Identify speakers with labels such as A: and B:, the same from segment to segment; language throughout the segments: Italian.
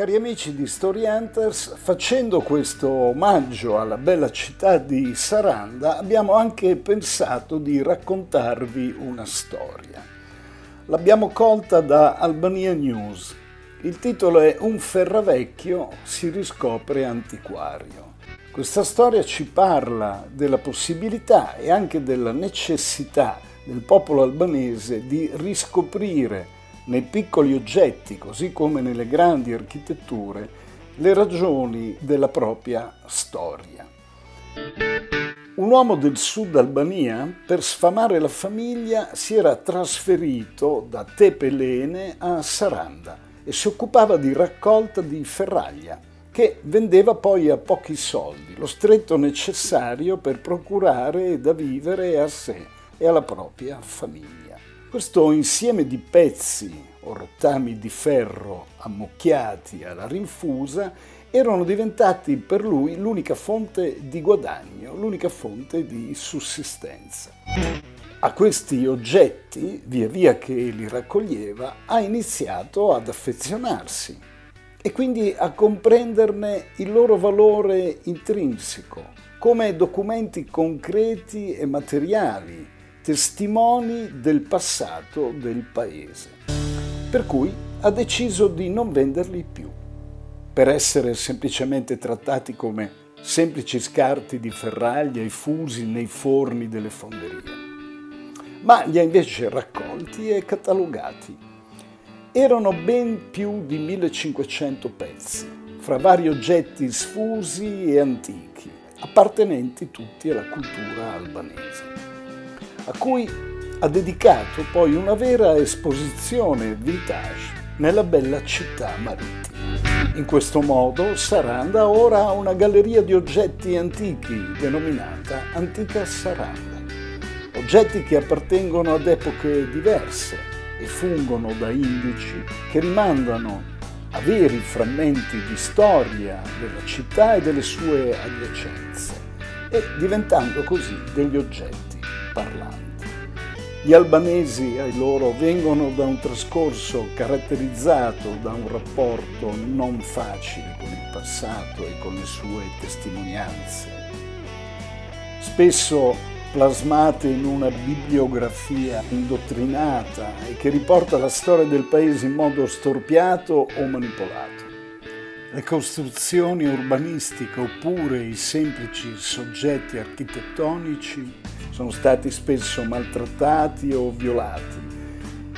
A: Cari amici di Story Hunters, facendo questo omaggio alla bella città di Saranda, abbiamo anche pensato di raccontarvi una storia. L'abbiamo colta da Albania News. Il titolo è Un ferravecchio si riscopre antiquario. Questa storia ci parla della possibilità e anche della necessità del popolo albanese di riscoprire nei piccoli oggetti, così come nelle grandi architetture, le ragioni della propria storia. Un uomo del sud Albania, per sfamare la famiglia, si era trasferito da Tepelene a Saranda e si occupava di raccolta di ferraglia, che vendeva poi a pochi soldi, lo stretto necessario per procurare da vivere a sé e alla propria famiglia. Questo insieme di pezzi o rottami di ferro ammucchiati alla rinfusa erano diventati per lui l'unica fonte di guadagno, l'unica fonte di sussistenza. A questi oggetti, via via che li raccoglieva, ha iniziato ad affezionarsi e quindi a comprenderne il loro valore intrinseco come documenti concreti e materiali testimoni del passato del paese. Per cui ha deciso di non venderli più, per essere semplicemente trattati come semplici scarti di ferraglia e fusi nei forni delle fonderie. Ma li ha invece raccolti e catalogati. Erano ben più di 1500 pezzi, fra vari oggetti sfusi e antichi, appartenenti tutti alla cultura albanese a cui ha dedicato poi una vera esposizione vintage nella bella città marittima. In questo modo Saranda ora ha una galleria di oggetti antichi denominata Antica Saranda. Oggetti che appartengono ad epoche diverse e fungono da indici che rimandano a veri frammenti di storia della città e delle sue adiacenze e diventando così degli oggetti parlanti. Gli albanesi ai loro vengono da un trascorso caratterizzato da un rapporto non facile con il passato e con le sue testimonianze, spesso plasmate in una bibliografia indottrinata e che riporta la storia del paese in modo storpiato o manipolato. Le costruzioni urbanistiche oppure i semplici soggetti architettonici sono stati spesso maltrattati o violati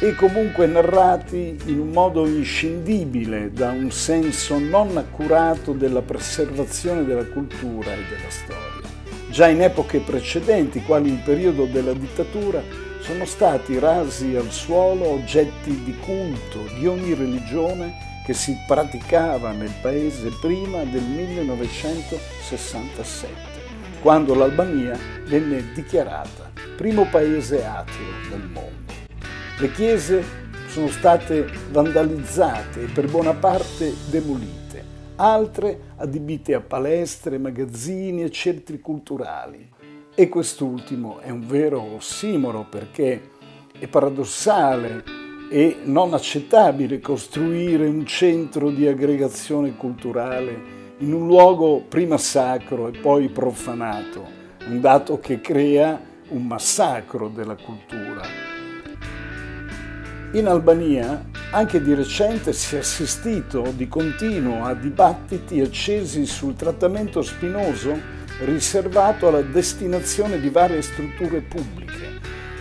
A: e comunque narrati in un modo inscindibile da un senso non accurato della preservazione della cultura e della storia. Già in epoche precedenti, quali il periodo della dittatura, sono stati rasi al suolo oggetti di culto di ogni religione che si praticava nel paese prima del 1967, quando l'Albania venne dichiarata primo paese ateo del mondo. Le chiese sono state vandalizzate e per buona parte demolite, altre adibite a palestre, magazzini e centri culturali. E quest'ultimo è un vero ossimoro perché è paradossale e non accettabile costruire un centro di aggregazione culturale in un luogo prima sacro e poi profanato, un dato che crea un massacro della cultura. In Albania anche di recente si è assistito di continuo a dibattiti accesi sul trattamento spinoso riservato alla destinazione di varie strutture pubbliche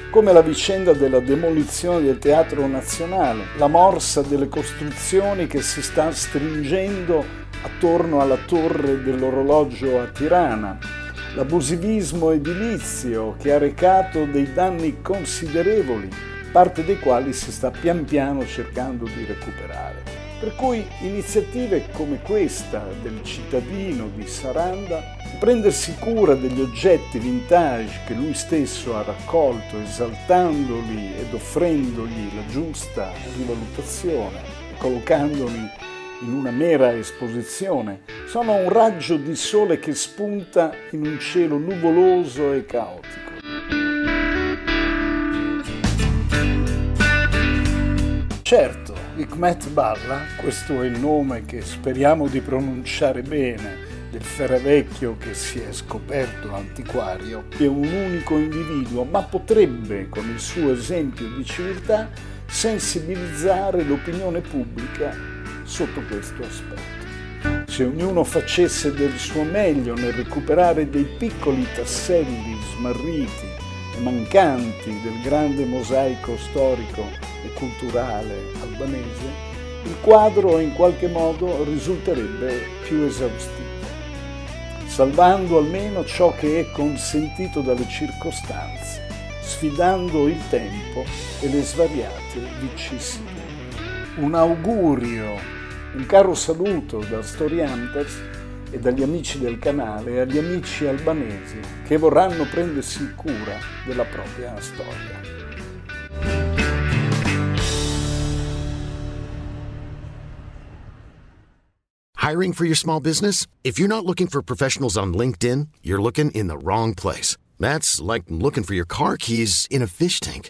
A: come la vicenda della demolizione del Teatro Nazionale, la morsa delle costruzioni che si sta stringendo attorno alla torre dell'orologio a Tirana, l'abusivismo edilizio che ha recato dei danni considerevoli, parte dei quali si sta pian piano cercando di recuperare. Per cui iniziative come questa del cittadino di Saranda, prendersi cura degli oggetti vintage che lui stesso ha raccolto, esaltandoli ed offrendogli la giusta rivalutazione, collocandoli in una mera esposizione, sono un raggio di sole che spunta in un cielo nuvoloso e caotico. Certo, Hikmet Balla, questo è il nome che speriamo di pronunciare bene, del ferravecchio che si è scoperto antiquario, è un unico individuo, ma potrebbe, con il suo esempio di civiltà, sensibilizzare l'opinione pubblica sotto questo aspetto. Se ognuno facesse del suo meglio nel recuperare dei piccoli tasselli smarriti e mancanti del grande mosaico storico e culturale albanese, il quadro in qualche modo risulterebbe più esaustivo, salvando almeno ciò che è consentito dalle circostanze, sfidando il tempo e le svariate vicissitudini. Un augurio, un caro saluto da Story Hunters e dagli amici del canale agli amici albanesi che vorranno prendersi cura della propria storia.
B: Hiring for your small business? If you're not looking for professionals on LinkedIn, you're looking in the wrong place. That's like looking for your car keys in a fish tank.